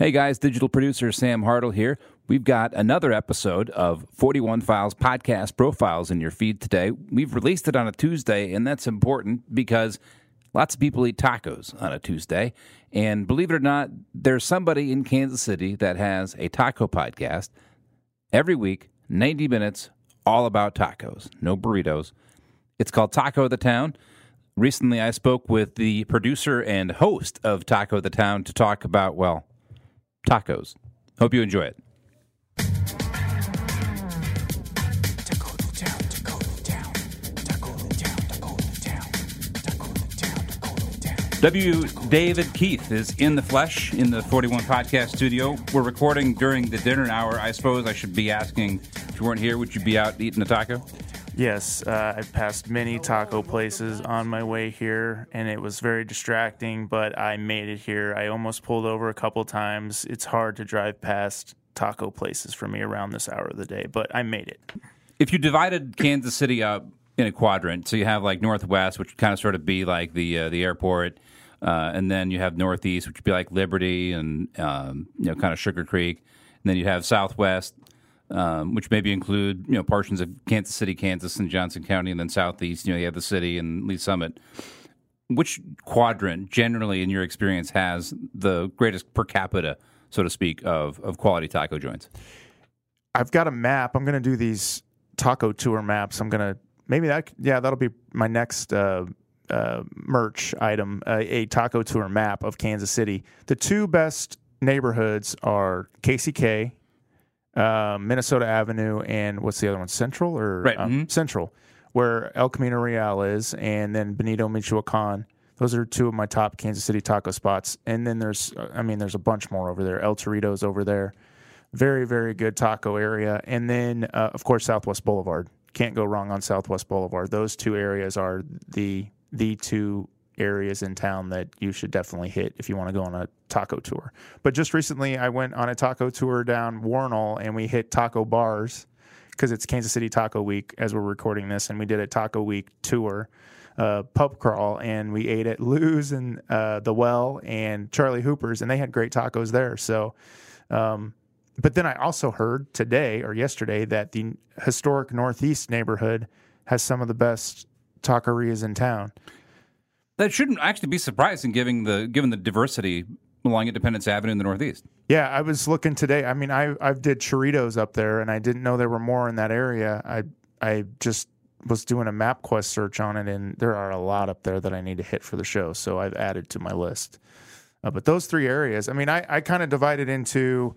Hey guys, digital producer Sam Hartle here. We've got another episode of 41 Files podcast profiles in your feed today. We've released it on a Tuesday, and that's important because lots of people eat tacos on a Tuesday. And believe it or not, there's somebody in Kansas City that has a taco podcast every week, 90 minutes, all about tacos, no burritos. It's called Taco the Town. Recently, I spoke with the producer and host of Taco the Town to talk about, well, tacos. Hope you enjoy it. W. David Keith is in the flesh in the 41 podcast studio. We're recording during the dinner hour. I suppose I should be asking if you weren't here, would you be out eating a taco? Yes, uh, I've passed many taco places on my way here, and it was very distracting, but I made it here. I almost pulled over a couple times. It's hard to drive past taco places for me around this hour of the day, but I made it. If you divided Kansas City up in a quadrant, so you have like northwest, which would kind of sort of be like the uh, the airport, uh, and then you have northeast, which would be like Liberty and um, you know kind of Sugar Creek, and then you have southwest, um, which maybe include you know portions of Kansas City, Kansas, and Johnson County, and then southeast. You know you have the city and Lee Summit. Which quadrant, generally, in your experience, has the greatest per capita, so to speak, of of quality taco joints? I've got a map. I'm going to do these taco tour maps. I'm going to maybe that yeah that'll be my next uh, uh, merch item, uh, a taco tour map of Kansas City. The two best neighborhoods are KCK, uh, Minnesota Avenue, and what's the other one? Central or Right, um, mhm. Central, where El Camino Real is, and then Benito Michoacan. Those are two of my top Kansas City taco spots. And then there's, uh, I mean, there's a bunch more over there. El Torito's over there. Very, very good taco area. And then, uh, of course, Southwest Boulevard. Can't go wrong on Southwest Boulevard. Those two areas are the the two areas in town that you should definitely hit if you want to go on a taco tour. But just recently, I went on a taco tour down Wornall, and we hit taco bars because it's Kansas City Taco Week as we're recording this, and we did a Taco Week tour, uh, pub crawl, and we ate at Lou's and uh, the Well and Charlie Hooper's, and they had great tacos there. So, um, but then I also heard today or yesterday that the historic Northeast neighborhood has some of the best taquerias in town. That shouldn't actually be surprising, given the given the diversity along Independence Avenue in the Northeast. Yeah, I was looking today. I mean, I I did churritos up there, and I didn't know there were more in that area. I I just was doing a MapQuest search on it, and there are a lot up there that I need to hit for the show. So I've added to my list. Uh, but those three areas, I mean, I I kind of divided into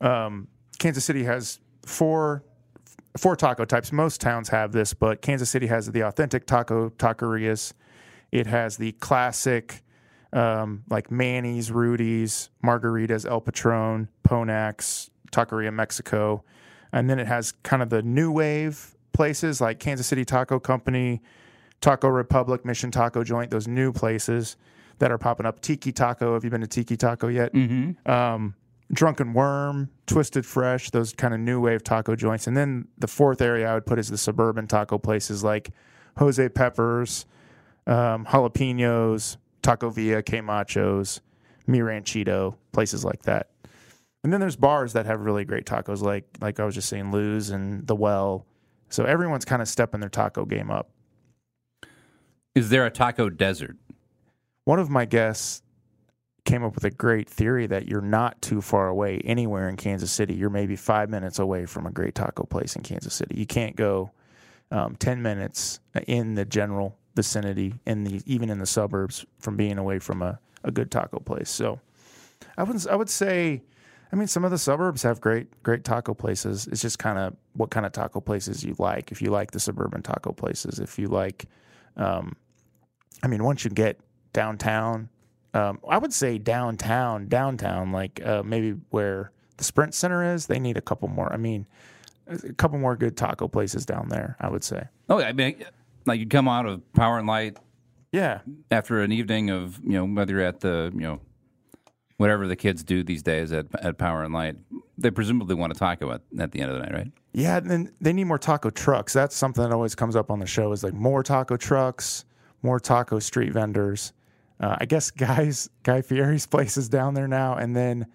um, Kansas City has four four taco types. Most towns have this, but Kansas City has the authentic taco taquerias. It has the classic, um, like Manny's, Rudy's, Margaritas, El Patron, Ponak's, Taqueria Mexico, and then it has kind of the new wave places like Kansas City Taco Company, Taco Republic, Mission Taco Joint. Those new places that are popping up. Tiki Taco. Have you been to Tiki Taco yet? Mm-hmm. um, Drunken Worm, Twisted Fresh, those kind of new wave taco joints. And then the fourth area I would put is the suburban taco places like Jose Peppers, um, Jalapenos, Taco Villa, K Machos, Mi Ranchito, places like that. And then there's bars that have really great tacos, like like I was just saying, Lou's and The Well. So everyone's kind of stepping their taco game up. Is there a taco desert? One of my guests came up with a great theory that you're not too far away anywhere in Kansas City. You're maybe five minutes away from a great taco place in Kansas City. You can't go um, ten minutes in the general vicinity, in the even in the suburbs, from being away from a, a good taco place. So, I would I would say, I mean, some of the suburbs have great great taco places. It's just kind of what kind of taco places you like. If you like the suburban taco places, if you like, um, I mean, once you get downtown, um, I would say downtown, downtown, like uh, maybe where the Sprint Center is. They need a couple more. I mean, a couple more good taco places down there. I would say. Oh, I mean, like you come out of Power and Light Yeah, after an evening of you know whether you're at the you know whatever the kids do these days at at Power and Light, they presumably want a taco at, at the end of the night, right? yeah. And then they need more taco trucks. That's something that always comes up on the show. Is like more taco trucks, more taco street vendors. Uh, I guess guys, Guy Fieri's place is down there now, and then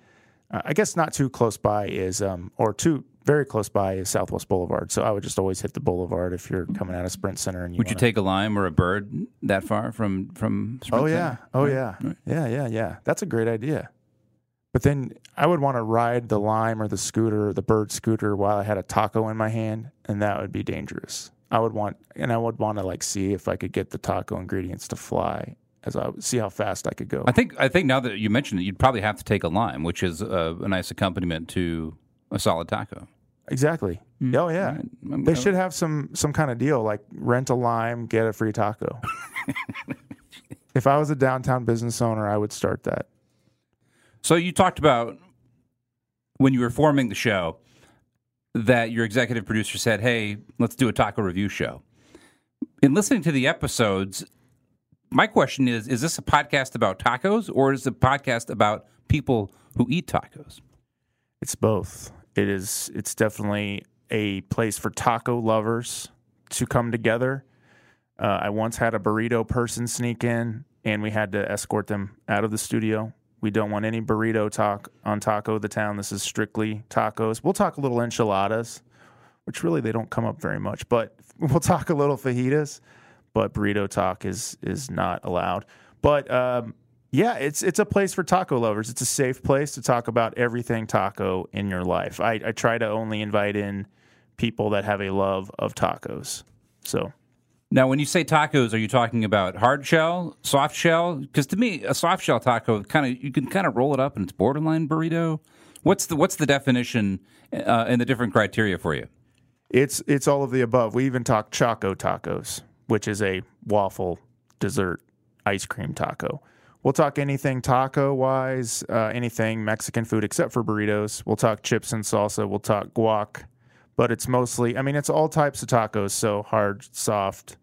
uh, I guess not too close by is, um, or too very close by is Southwest Boulevard. So I would just always hit the Boulevard if you're coming out of Sprint Center. And you Would you take a lime or a bird that far from from? Sprint Oh Center? yeah, oh Right, yeah, right. yeah, yeah, yeah. That's a great idea. But then I would want to ride the lime or the scooter or the bird scooter while I had a taco in my hand, and that would be dangerous. I would want, and I would want to like see if I could get the taco ingredients to fly, as I see how fast I could go. I think I think now that you mentioned it, you'd probably have to take a lime, which is uh, a nice accompaniment to a solid taco. Exactly. Hmm. Oh yeah. Right. They should have some some kind of deal like rent a lime, get a free taco. if I was a downtown business owner, I would start that. So you talked about when you were forming the show that your executive producer said, "Hey, let's do a taco review show." In listening to the episodes, my question is: Is this a podcast about tacos, or is it a podcast about people who eat tacos? It's both. It is. It's definitely a place for taco lovers to come together. Uh, I once had a burrito person sneak in, and we had to escort them out of the studio. We don't want any burrito talk on Taco the Town. This is strictly tacos. We'll talk a little enchiladas, which really they don't come up very much, but we'll talk a little fajitas. But burrito talk is is not allowed. But um, yeah, it's it's a place for taco lovers. It's a safe place to talk about everything taco in your life. I, I try to only invite in people that have a love of tacos. So Now, when you say tacos, are you talking about hard shell, soft shell? Because to me, a soft shell taco kind of you can kind of roll it up and it's borderline burrito. What's the what's the definition uh, and the different criteria for you? it's it's all of the above. We even talk choco tacos, which is a waffle dessert ice cream taco. We'll talk anything taco wise, uh, anything Mexican food except for burritos. We'll talk chips and salsa. We'll talk guac, but it's mostly, I mean, it's all types of tacos. So hard, soft,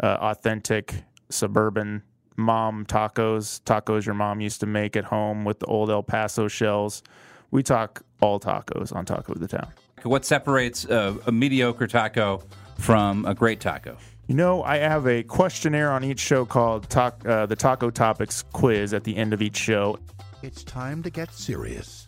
uh, authentic, suburban mom tacos, tacos your mom used to make at home with the old El Paso shells. We talk all tacos on Taco of the Town. What separates uh, a mediocre taco from a great taco? You know, I have a questionnaire on each show called talk, uh, the Taco Topics Quiz at the end of each show. It's time to get serious.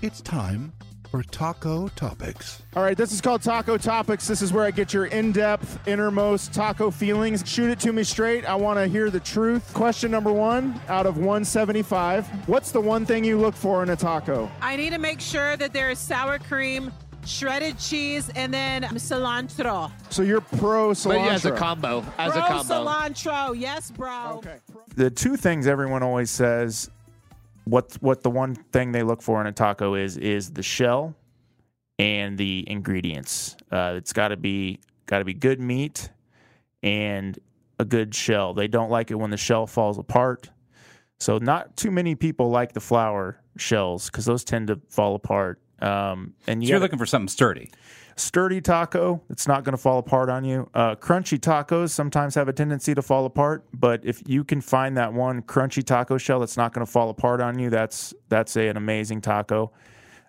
It's time for Taco Topics. All right, this is called Taco Topics. This is where I get your in depth, innermost taco feelings. Shoot it to me straight. I want to hear the truth. Question number one out of 175 What's the one thing you look for in a taco? I need to make sure that there is sour cream, shredded cheese, and then cilantro. So you're pro cilantro. But yeah, as a combo. As bro, a combo. cilantro. Yes, bro. Okay. The two things everyone always says what what the one thing they look for in a taco is is the shell and the ingredients. Uh, it's got to be got to be good meat and a good shell. They don't like it when the shell falls apart. So not too many people like the flour shells because those tend to fall apart. Um, and you So you're looking for something sturdy. sturdy taco that's not going to fall apart on you. Uh, crunchy tacos sometimes have a tendency to fall apart, but if you can find that one crunchy taco shell that's not going to fall apart on you, that's that's a, an amazing taco.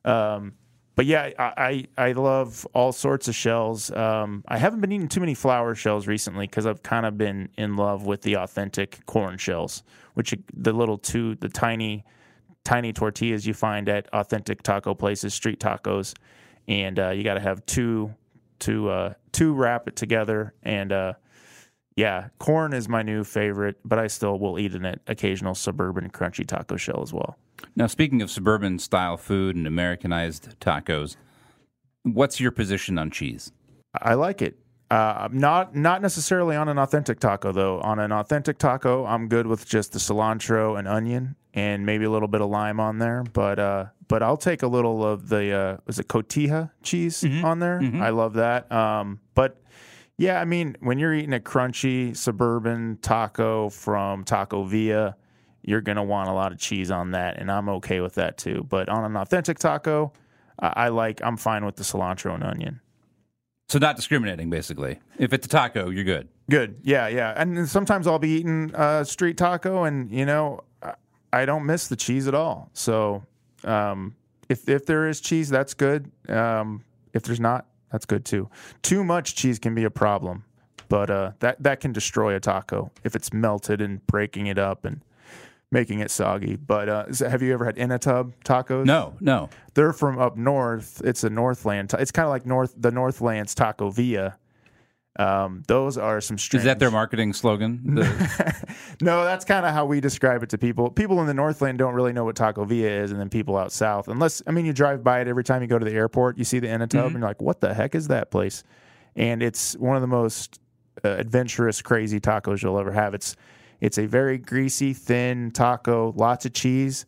Um, but yeah, I, I I love all sorts of shells. Um, I haven't been eating too many flour shells recently because I've kind of been in love with the authentic corn shells, which the little two, the tiny tiny tortillas you find at authentic taco places, street tacos, and uh, you got to have two to uh, two wrap it together. And uh, yeah, corn is my new favorite, but I still will eat an occasional suburban crunchy taco shell as well. Now, speaking of suburban style food and Americanized tacos, what's your position on cheese? I like it. Uh, not not necessarily on an authentic taco though. On an authentic taco, I'm good with just the cilantro and onion and maybe a little bit of lime on there. But uh, but I'll take a little of the uh, is it cotija cheese on there. I love that. Um, but yeah, I mean when you're eating a crunchy suburban taco from Taco Villa, you're gonna want a lot of cheese on that, and I'm okay with that too. But on an authentic taco, I, I like I'm fine with the cilantro and onion. So not discriminating, basically. If it's a taco, you're good. Good. Yeah, yeah. And sometimes I'll be eating uh, street taco, and you know, I- don't miss the cheese at all. So um, if if there is cheese, that's good. Um, if there's not, that's good too. Too much cheese can be a problem, but uh, that that can destroy a taco if it's melted and breaking it up. And making it soggy. But uh, is- have you ever had In-A-Tub tacos? No, no. they're from up north. It's a Northland. It's kind of like North the Northlands Taco Villa. Um, those are some strange. Is that their marketing slogan? The- no, that's kind of how we describe it to people. People in the Northland don't really know what Taco Villa is, and then people out south, unless I mean you drive by it every time you go to the airport, you see the In-A-Tub, and you're like, "What the heck is that place?" And it's one of the most uh, adventurous, crazy tacos you'll ever have. It's it's a very greasy, thin taco, lots of cheese,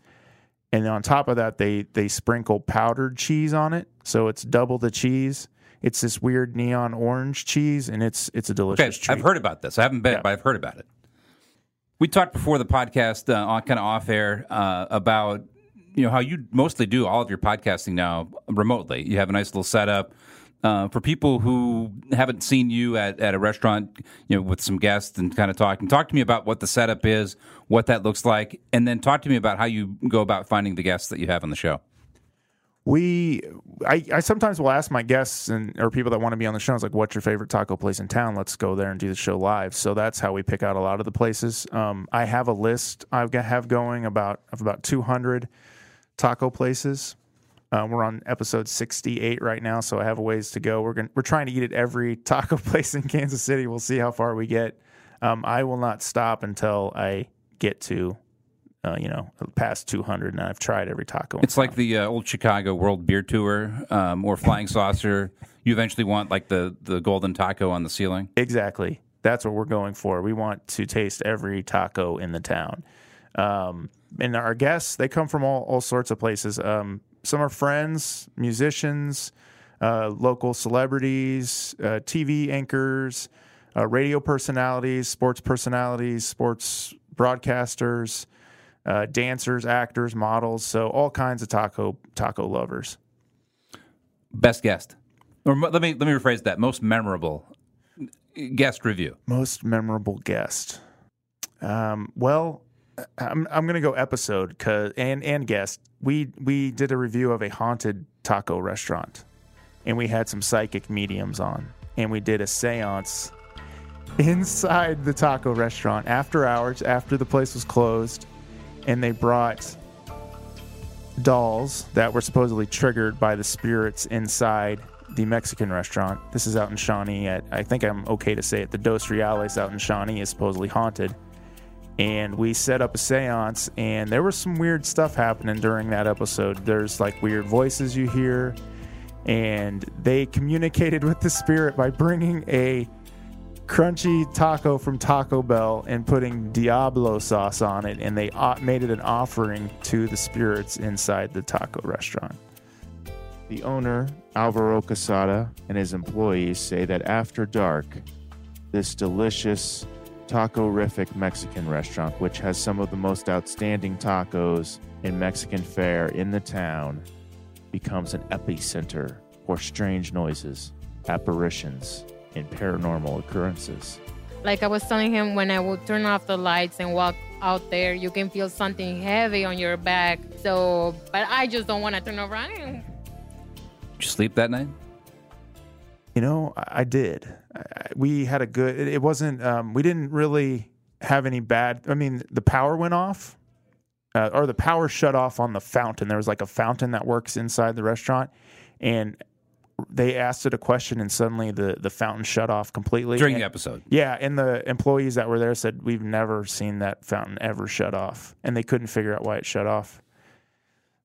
and then on top of that, they they sprinkle powdered cheese on it, so it's double the cheese. It's this weird neon orange cheese, and it's it's a delicious okay, treat. I've heard about this. I haven't been, Yeah. but I've heard about it. We talked before the podcast, uh, on kind of off air, uh, about you know how you mostly do all of your podcasting now remotely. You have a nice little setup. Uh, for people who haven't seen you at, at a restaurant, you know, with some guests and kind of talking, talk to me about what the setup is, what that looks like, and then talk to me about how you go about finding the guests that you have on the show. We, I, I sometimes will ask my guests and or people that want to be on the show, it's like, "What's your favorite taco place in town? Let's go there and do the show live." So that's how we pick out a lot of the places. Um, I have a list I have going about of about 200 taco places. Uh, we're on episode 68 right now, so I have a ways to go. We're going we're trying to eat at every taco place in Kansas City. We'll see how far we get. Um, I will not stop until I get to, uh, you know, past 200, and I've tried every taco. It's like the uh, old Chicago World Beer Tour um, or Flying Saucer. You eventually want like the, the golden taco on the ceiling. Exactly. That's what we're going for. We want to taste every taco in the town. Um, and our guests, they come from all, all sorts of places. Um, some are friends, musicians, uh, local celebrities, uh, TV anchors, uh, radio personalities, sports personalities, sports broadcasters, uh, dancers, actors, models. So all kinds of taco taco lovers. Best guest, or let me let me rephrase that. Most memorable guest review. Most memorable guest. Um, well, I'm I'm gonna go episode cause and and guest. We we did a review of a haunted taco restaurant, and we had some psychic mediums on, and we did a séance inside the taco restaurant after hours, after the place was closed, and they brought dolls that were supposedly triggered by the spirits inside the Mexican restaurant. This is out in Shawnee at I think I'm okay to say it. The Dos Reales out in Shawnee is supposedly haunted. And we set up a seance and there was some weird stuff happening during that episode. There's like weird voices you hear and they communicated with the spirit by bringing a crunchy taco from Taco Bell and putting Diablo sauce on it, and they made it an offering to the spirits inside the taco restaurant. The owner, Alvaro Casada, and his employees say that after dark, this delicious taco-rific Mexican restaurant, which has some of the most outstanding tacos and Mexican fare in the town, becomes an epicenter for strange noises, apparitions, and paranormal occurrences. Like I was telling him, when I would turn off the lights and walk out there, you can feel something heavy on your back. So, but I just don't want to turn around. Did you sleep that night? You know, I, I did. I, we had a good. It, it wasn't. Um, we didn't really have any bad. I mean, the power went off, uh, or the power shut off on the fountain. There was like a fountain that works inside the restaurant, and they asked it a question, and suddenly the the fountain shut off completely During And- the episode. Yeah, and the employees that were there said we've never seen that fountain ever shut off, and they couldn't figure out why it shut off.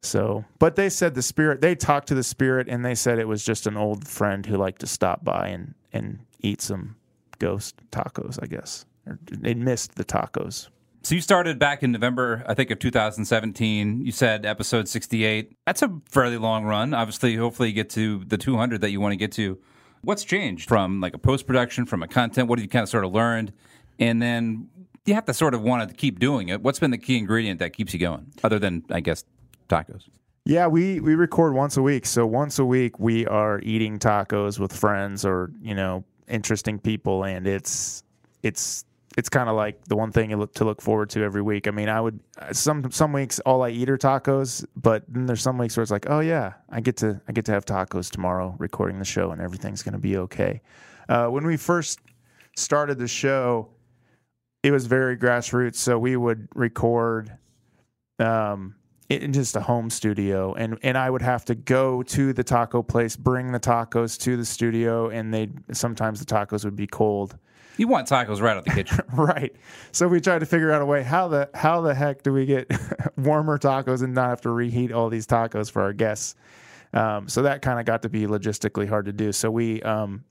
So, but they said the spirit. They talked to the spirit, and they said it was just an old friend who liked to stop by and and eat some ghost tacos. I guess or they missed the tacos. So you started back in November, I think, of 2017. You said episode 68. That's a fairly long run. Obviously, hopefully, you get to the 200 that you want to get to. What's changed from like a post production, from a content? What have you kind of sort of learned? And then you have to sort of want to keep doing it. What's been the key ingredient that keeps you going, other than I guess tacos? Yeah, we we record once a week. So once a week we are eating tacos with friends or, you know, interesting people and it's it's it's kind of like the one thing you look to look forward to every week. I mean, I would some some weeks all I eat are tacos, but then there's some weeks where it's like, "Oh yeah, I get to I get to have tacos tomorrow recording the show and everything's going to be okay." Uh, when we first started the show, it was very grassroots. So we would record um, in just a home studio, and and I would have to go to the taco place, bring the tacos to the studio, and they sometimes the tacos would be cold. You want tacos right out the kitchen. Right. So we tried to figure out a way how the how the heck do we get warmer tacos and not have to reheat all these tacos for our guests. Um, so that kind of got to be logistically hard to do. So we, um,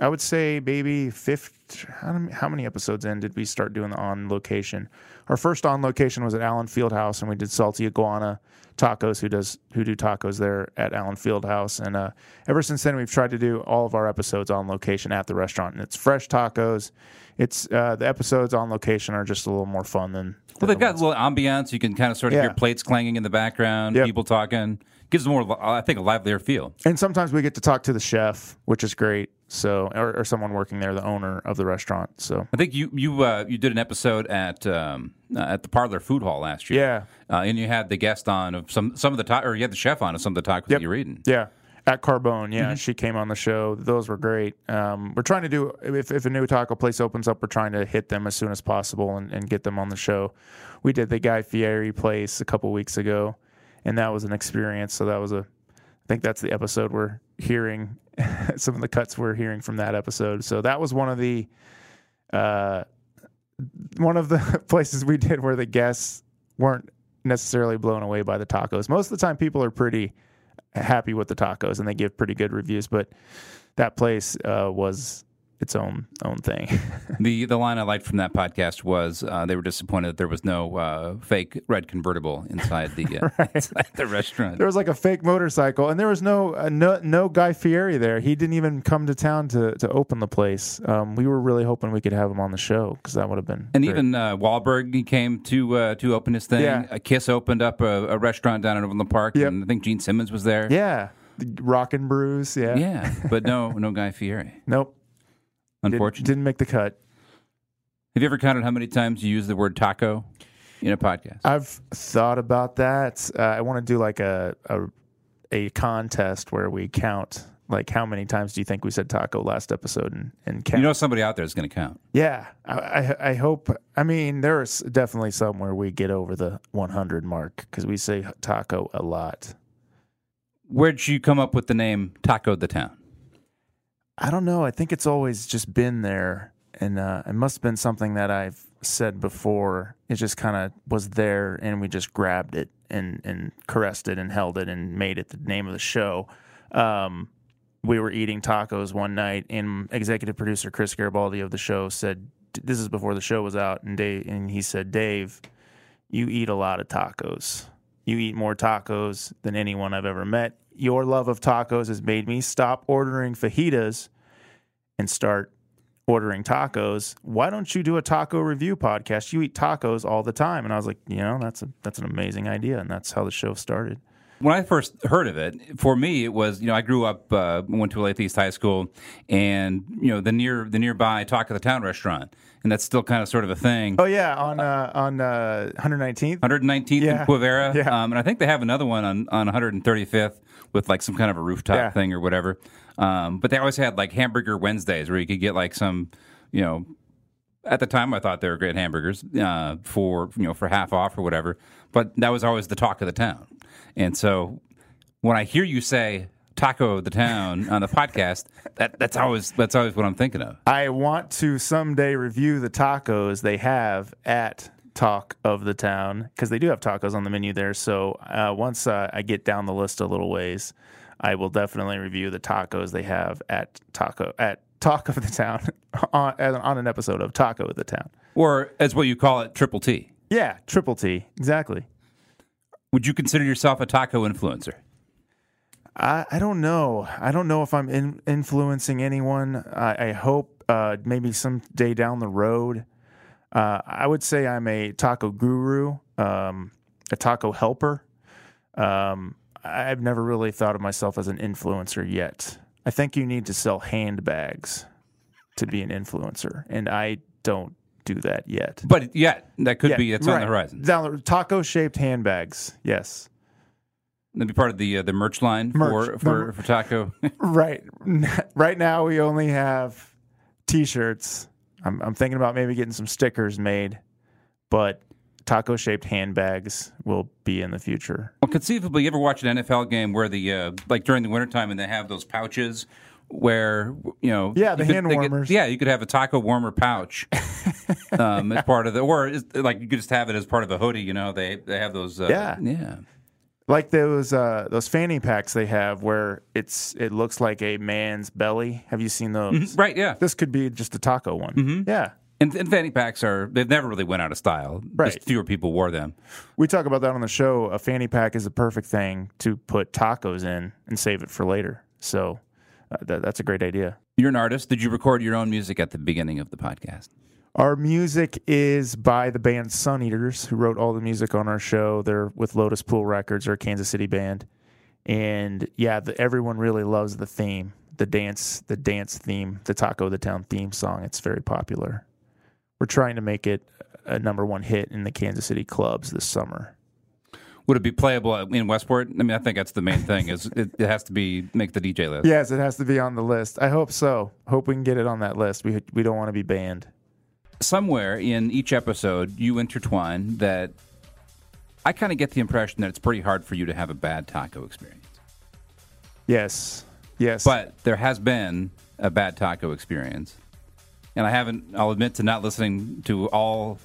I would say, maybe fifth. How many, episodes in did we start doing the on location? Our first on location was at Allen Fieldhouse, and we did Salty Iguana Tacos, who does who do tacos there at Allen Fieldhouse. And uh, ever since then, we've tried to do all of our episodes on location at the restaurant, and it's fresh tacos. It's uh, the episodes on location are just a little more fun than. Well, they've got a little ambiance. You can kind of sort of Yeah. hear plates clanging in the background, Yep. people talking. Gives them more, I think, a livelier feel. And sometimes we get to talk to the chef, which is great. So, or, or someone working there, the owner of the restaurant. So, I think you you uh, you did an episode at um, uh, at the Parlor Food Hall last year. yeah, uh, and you had the guest on of some some of the talk, or you had the chef on of some of the tacos that you were eating. yeah. At Carbone, yeah, she came on the show. Those were great. Um, we're trying to do if, if a new taco place opens up, we're trying to hit them as soon as possible and, and get them on the show. We did the Guy Fieri place a couple weeks ago, and that was an experience. So that was a, think that's the episode we're hearing. some of the cuts we're hearing from that episode. So that was one of the, uh, one of the places we did where the guests weren't necessarily blown away by the tacos. Most of the time, people are pretty happy with the tacos and they give pretty good reviews. But that place uh, was its own own thing. The the line I liked from that podcast was uh, they were disappointed that there was no uh, fake red convertible inside the uh, inside the restaurant. there was like a fake motorcycle, and there was no uh, no no Guy Fieri there. He didn't even come to town to to open the place. Um, we were really hoping we could have him on the show because that would have been And great. even uh, Wahlberg he came to uh, to open his thing. Yeah. Uh, Kiss opened up a, a restaurant down in Overland Park, Yep. and I think Gene Simmons was there. yeah, Rock and Brews. Yeah, yeah, but no no Guy Fieri. nope. Unfortunately, didn't make the cut. have you ever counted how many times you use the word taco in a podcast? I've thought about that. Uh, I want to do like a, a a contest where we count like how many times do you think we said taco last episode and, and count. you know somebody out there is going to count. yeah, I, I I hope. I mean, there's definitely some where we get over the 100 mark because we say taco a lot. Where'd you come up with the name Taco the Town? I don't know. I think it's always just been there, and uh, it must have been something that I've said before. It just kind of was there, and we just grabbed it and and caressed it and held it and made it the name of the show. Um, we were eating tacos one night, and executive producer Chris Garibaldi of the show said, "This is before the show was out," and Dave, and he said, "Dave, you eat a lot of tacos. You eat more tacos than anyone I've ever met. Your love of tacos has made me stop ordering fajitas and start ordering tacos. Why don't you do a taco review podcast? You eat tacos all the time." And I was like, "You know, that's a that's an amazing idea." And that's how the show started. When I first heard of it, for me, it was you know I grew up, uh, went to Olathe East High School, and you know the near the nearby Talk of the Town restaurant, and that's still kind of sort of a thing. Oh yeah, on uh, on uh, 119th. 119th Yeah. in Quivira, Yeah. um, and I think they have another one on, on 135th with like some kind of a rooftop Yeah. thing or whatever. Um, but they always had like hamburger Wednesdays where you could get like some, you know, at the time I thought they were great hamburgers uh, for you know for half off or whatever. But that was always the talk of the town, and so when I hear you say taco of the town on the podcast, that that's always that's always what I'm thinking of. I want to someday review the tacos they have at Talk of the Town because they do have tacos on the menu there. So uh, once uh, I get down the list a little ways, I will definitely review the tacos they have at Taco at Talk of the Town on, on an episode of Taco of the Town. Or as what you call it, triple T. Yeah, triple T, exactly. Would you consider yourself a taco influencer? I, I don't know. I don't know if I'm in, influencing anyone. I, I hope uh, maybe someday down the road. Uh, I would say I'm a taco guru, um, a taco helper. Um, I've never really thought of myself as an influencer yet. I think you need to sell handbags to be an influencer, and I don't do that yet. But yeah, that could Yeah, be it's on the horizon. Down taco shaped handbags, yes. That'd be part of the uh, the merch line Merch. for for, for taco. Right. Right now, we only have T-shirts. I'm, I'm thinking about maybe getting some stickers made, but taco shaped handbags will be in the future. Well, conceivably, you ever watch an NFL game where the uh, like during the wintertime and they have those pouches where you know Yeah, the could- hand they could- warmers. yeah, you could have a taco warmer pouch um, as part of the, or like you could just have it as part of a hoodie. You know, they they have those. Uh, Yeah. yeah. Like those uh, those fanny packs they have where it's it looks like a man's belly. Have you seen those? Right, yeah. This could be just a taco one. Yeah. And, and fanny packs are they've never really went out of style. Right. Just fewer people wore them. We talk about that on the show. A fanny pack is the perfect thing to put tacos in and save it for later. So uh, that, that's a great idea. You're an artist. Did you record your own music at the beginning of the podcast? Our music is by the band Sun Eaters, who wrote all the music on our show. They're with Lotus Pool Records, a Kansas City band, and yeah, the, everyone really loves the theme, the dance, the dance theme, the Taco the Town theme song. It's very popular. We're trying to make it a number one hit in the Kansas City clubs this summer. Would it be playable in Westport? I mean, I think that's the main thing. Is it, it has to be make the DJ list. Yes, it has to be on the list. I hope so. Hope we can get it on that list. We we don't want to be banned. Somewhere in each episode you intertwine that I kind of get the impression that it's pretty hard for you to have a bad taco experience. Yes, yes. But there has been a bad taco experience. And I haven't I'll admit to not listening to all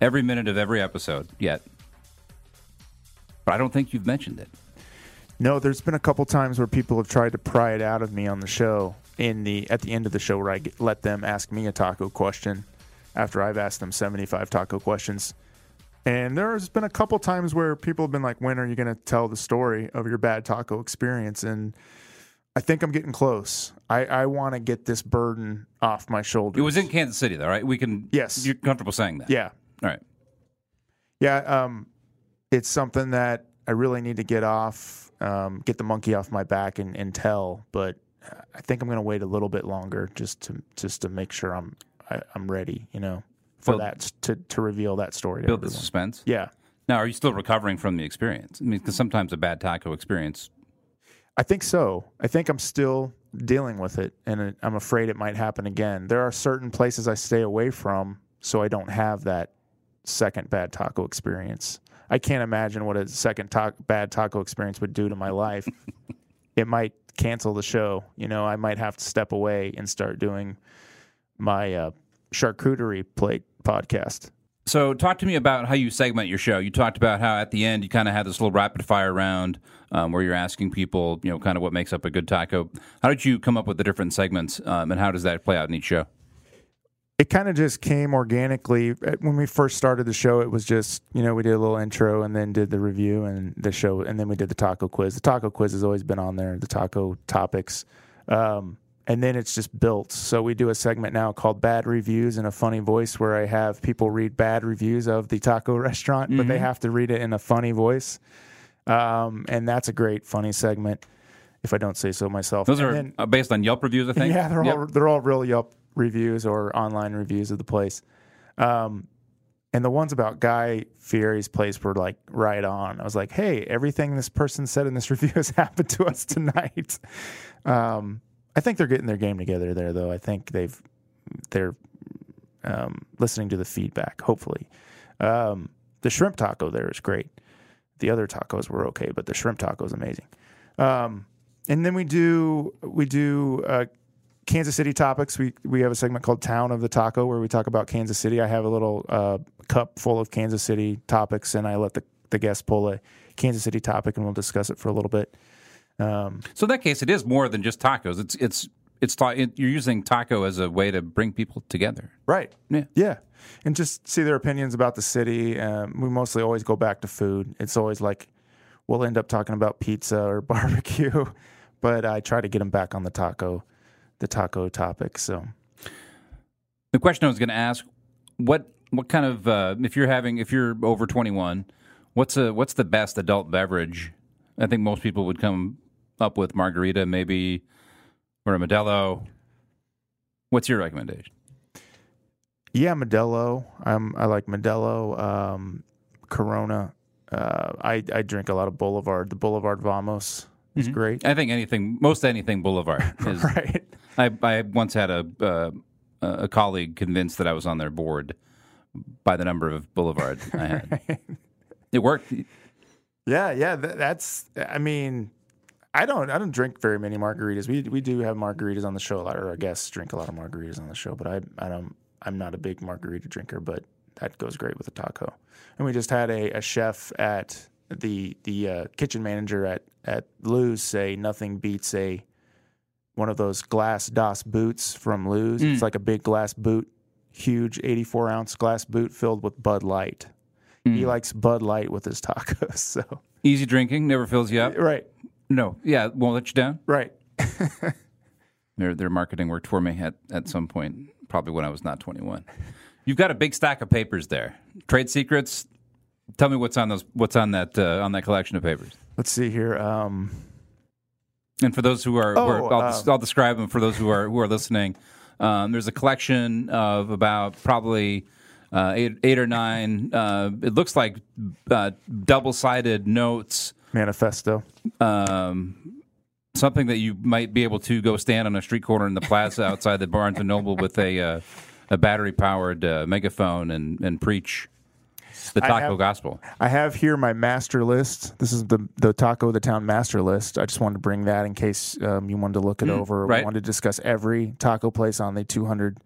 every minute of every episode yet. But I don't think you've mentioned it. No, there's been a couple times where people have tried to pry it out of me on the show in the at the end of the show where I get, let them ask me a taco question after I've asked them 75 taco questions. And there's been a couple times where people have been like, "When are you going to tell the story of your bad taco experience?" And I think I'm getting close. I, I want to get this burden off my shoulders. It was in Kansas City though, right? We can Yes. You're comfortable saying that. yeah, All right. Yeah, um, it's something that I really need to get off, um, get the monkey off my back and, and tell. But I think I'm going to wait a little bit longer just to just to make sure I'm I, I'm ready. You know, for Build- that to to reveal that story. To Build the everyone. suspense. Yeah, Now, are you still recovering from the experience? I mean, because sometimes a bad taco experience I think so. I think I'm still dealing with it, and I'm afraid it might happen again. There are certain places I stay away from so I don't have that second bad taco experience. I can't imagine what a second ta- bad taco experience would do to my life. it might cancel the show. You know, I might have to step away and start doing my uh, charcuterie plate podcast. So, talk to me about how you segment your show. You talked about how at the end you kind of had this little rapid fire round um, where you're asking people, you know, kind of what makes up a good taco. How did you come up with the different segments, um, and how does that play out in each show? It kind of just came organically. Uh, when we first started the show it was just you know we did a little intro and then did the review and the show and then we did the taco quiz. The taco quiz has always been on there the taco topics. Um, and then it's just built. So we do a segment now called bad reviews in a funny voice where i have people read bad reviews of the taco restaurant but they have to read it in a funny voice. Um, and that's a great funny segment if i don't say so myself. Those And are then- uh, based on Yelp reviews, I think. yeah, they're Yep. all they're all real Yelp reviews or online reviews of the place. Um, and the ones about Guy Fieri's place were like right on. I was like, hey, everything this person said in this review has happened to us tonight. Um, I think they're getting their game together there, though. I think they've they're um, listening to the feedback. Hopefully, um, the shrimp taco there is great. The other tacos were okay, but the shrimp taco is amazing. Um, and then we do we do uh, Kansas City topics. We we have a segment called Town of the Taco where we talk about Kansas City. I have a little uh, cup full of Kansas City topics, and I let the the guest pull a Kansas City topic, and we'll discuss it for a little bit. Um, So in that case, it is more than just tacos. It's it's it's ta- it, you're using taco as a way to bring people together. right. Yeah. Yeah. And just see their opinions about the city. Um, we mostly always go back to food. It's always like we'll end up talking about pizza or barbecue, but I try to get them back on the taco, the taco topic. So The question I was going to ask what what kind of uh, if you're having if you're over 21, what's a what's the best adult beverage? I think most people would come up with margarita, maybe or a Modelo. What's your recommendation? yeah, Modelo. Um, I like Modelo. Um, Corona. Uh, I I drink a lot of Boulevard. The Boulevard Vamos is great. I think anything, most anything Boulevard is. Right. I I once had a uh, a colleague convinced that I was on their board by the number of Boulevard I had. It worked. Yeah, yeah, th- that's. I mean, I don't, I don't drink very many margaritas. We we do have margaritas on the show a lot, or our guests drink a lot of margaritas on the show. But I, I don't, I'm not a big margarita drinker, but that goes great with a taco. And we just had a, a chef at the the uh, kitchen manager at at Lou's say nothing beats a one of those glass das boots from Lou's. It's like a big glass boot, huge 84 ounce glass boot filled with Bud Light. He likes Bud Light with his tacos. So Easy drinking, never fills you up. right, No, yeah, won't let you down. right. Their their marketing worked for me at, at some point, probably when I was not 21. You've got a big stack of papers there. Trade secrets. Tell me what's on those. What's on that uh, on that collection of papers? Let's see here. Um, And for those who are, who are- Oh, I'll, des- I'll describe them for those who are who are listening. Um, there's a collection of about probably uh, eight, eight or nine. Uh, it looks like uh, double sided notes. manifesto. Um, something that you might be able to go stand on a street corner in the plaza outside the Barnes and Noble with a uh, a battery powered uh, megaphone and and preach the I taco have- gospel. I have here my master list. This is the the Taco the Town master list. I just wanted to bring that in case um, you wanted to look it over. right. We wanted to discuss every taco place on the 200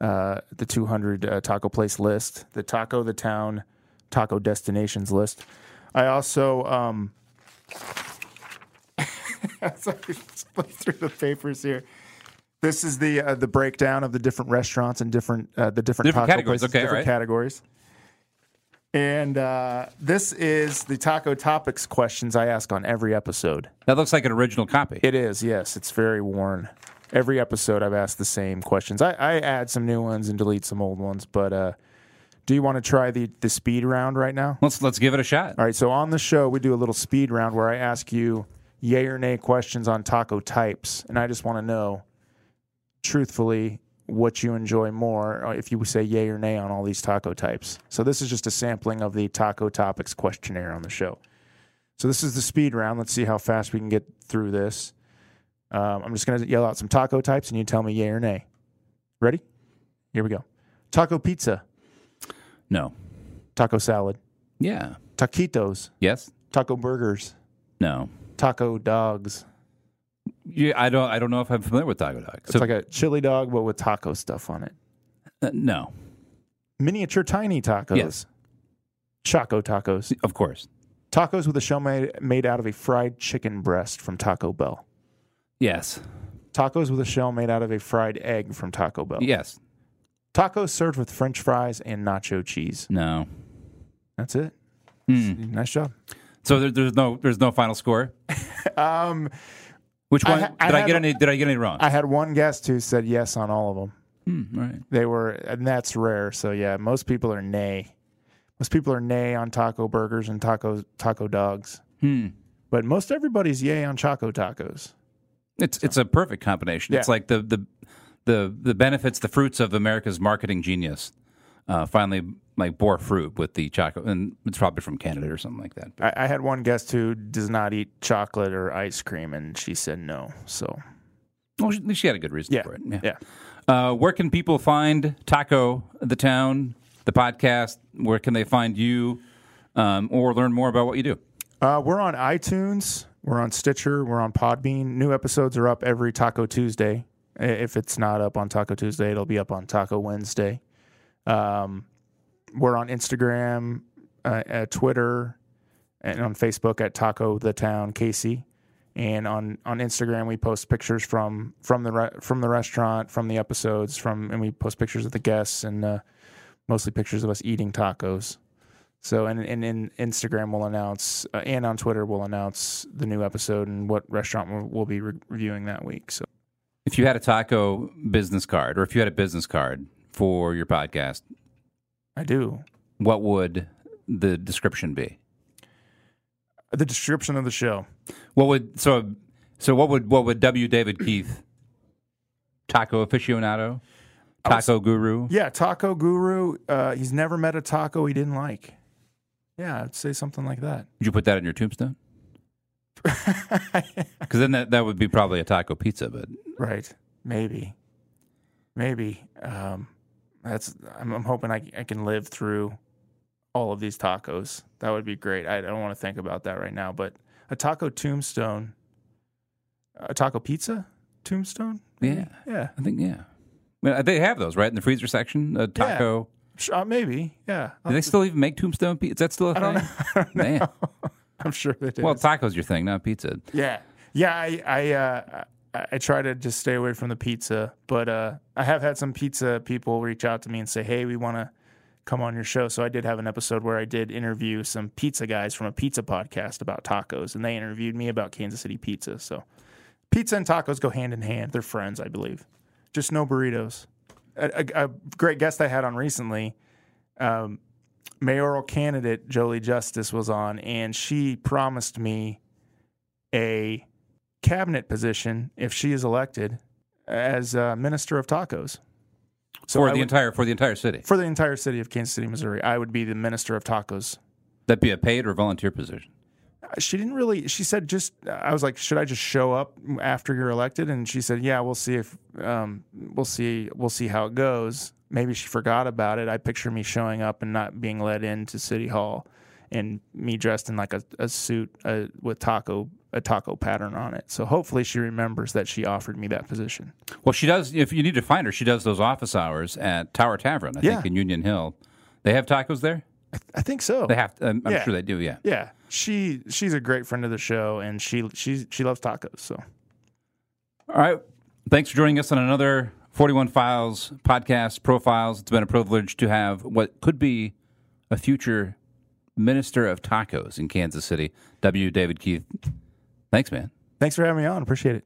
uh, the 200 uh, taco place list, the Taco the Town taco destinations list. I also um, sorry, just through the papers here. This is the uh, the breakdown of the different restaurants and different uh, the different, Different taco categories, places, okay, different right. categories. And uh, this is the taco topics questions I ask on every episode. That looks like an original copy. It is, yes, it's very worn. Every episode, I've asked the same questions. I, I add some new ones and delete some old ones. But uh, do you want to try the the speed round right now? let's let's give it a shot. All right. So on the show, we do a little speed round where I ask you yay or nay questions on taco types, and I just want to know, truthfully, what you enjoy more. If you say yay or nay on all these taco types. So this is just a sampling of the taco topics questionnaire on the show. So this is the speed round. Let's see how fast we can get through this. Um, I'm just going to yell out some taco types, and you tell me yay or nay. Ready? Here we go. Taco pizza, No. taco salad, Yeah. taquitos, Yes. taco burgers, No. taco dogs. Yeah, I don't. I don't know if I'm familiar with taco dog. It's So like a chili dog, but with taco stuff on it. uh, no. Miniature tiny tacos. Yes. Choco tacos. Of course. Tacos with a shell made, made out of a fried chicken breast from Taco Bell. Yes. Tacos with a shell made out of a fried egg from Taco Bell. Yes. Tacos served with french fries and nacho cheese. No. That's it. Hmm. Nice job. So there, there's no there's no final score. Um, Which I one ha- I did I get a- any? Did I get any wrong? I had one guest who said yes on all of them. Hmm, right. They were, and that's rare. So yeah, most people are nay. Most people are nay on taco burgers and taco taco dogs. Hmm. But most everybody's yay on Choco tacos. It's it's a perfect combination. It's like the the the the benefits, the fruits of America's marketing genius. Uh, finally, like bore fruit with the chocolate, and it's probably from Canada or something like that. I, I had one guest who does not eat chocolate or ice cream, and she said no. So Well, she, she had a good reason yeah, for it. yeah. Uh, where can people find Taco the Town, the podcast? Where can they find you, um, or learn more about what you do? Uh, we're on iTunes. We're on Stitcher. We're on Podbean. New episodes are up every Taco Tuesday. If it's not up on Taco Tuesday, it'll be up on Taco Wednesday. Um, we're on Instagram, uh, at Twitter, and on Facebook at Taco the Town Casey. And on, on Instagram, we post pictures from from the re- from the restaurant, from the episodes, from and we post pictures of the guests and uh, mostly pictures of us eating tacos. So, and, and in Instagram, we'll announce, uh, and on Twitter, we'll announce the new episode and what restaurant we'll, we'll be re- reviewing that week. So, If you had a taco business card, or if you had a business card for your podcast, I do. what would the description be? The description of the show. What would so so what would what would W. David Keith taco aficionado, taco guru? Yeah, Taco Guru. Uh, he's never met a taco he didn't like. Yeah, I'd say something like that. Would you put that in your tombstone? Because then that, that would be probably a taco pizza, but right. Maybe. Maybe. Um, that's I'm, I'm hoping I, I can live through all of these tacos. That would be great. I don't want to think about that right now, but a taco tombstone, a taco pizza tombstone. maybe? Yeah. yeah, I think yeah. Well, they have those right in the freezer section. A taco. Sh- uh, maybe. Yeah, Do they still even make tombstone pizza? Is that still a I thing? don't know. I don't know. Man. I'm sure they do. Well, taco's your thing, not pizza. Yeah, yeah. I I uh, I, try to just stay away from the pizza, but uh, I have had some pizza people reach out to me and say, "Hey, we want to come on your show." So I did have an episode where I did interview some pizza guys from a pizza podcast about tacos, and they interviewed me about Kansas City pizza. So pizza and tacos go hand in hand; they're friends, I believe. Just no burritos. A, a, a great guest I had on recently. Um, mayoral candidate Jolie Justice was on, and she promised me a cabinet position if she is elected as uh, minister of tacos. So for I the would- entire for the entire city. for the entire city of Kansas City, Missouri, I would be the minister of tacos. That'd be a paid or volunteer position. She didn't really. She said just. I was like, should I just show up after you're elected? And she said, yeah, we'll see if um, we'll see we'll see how it goes. Maybe she forgot about it. I picture me showing up and not being let into City Hall, and me dressed in like a, a suit uh, with taco a taco pattern on it. So hopefully she remembers that she offered me that position. Well, she does. If you need to find her, she does those office hours at Tower Tavern. I Yeah. think in Union Hill. They have tacos there. I think so. They have. Um, I'm Yeah. sure they do. Yeah. Yeah, she she's a great friend of the show, and she she she loves tacos. So All right. Thanks for joining us on another 41 Files podcast profiles. It's been a privilege to have what could be a future minister of tacos in Kansas City. W. David Keith. Thanks, man. thanks for having me on. Appreciate it.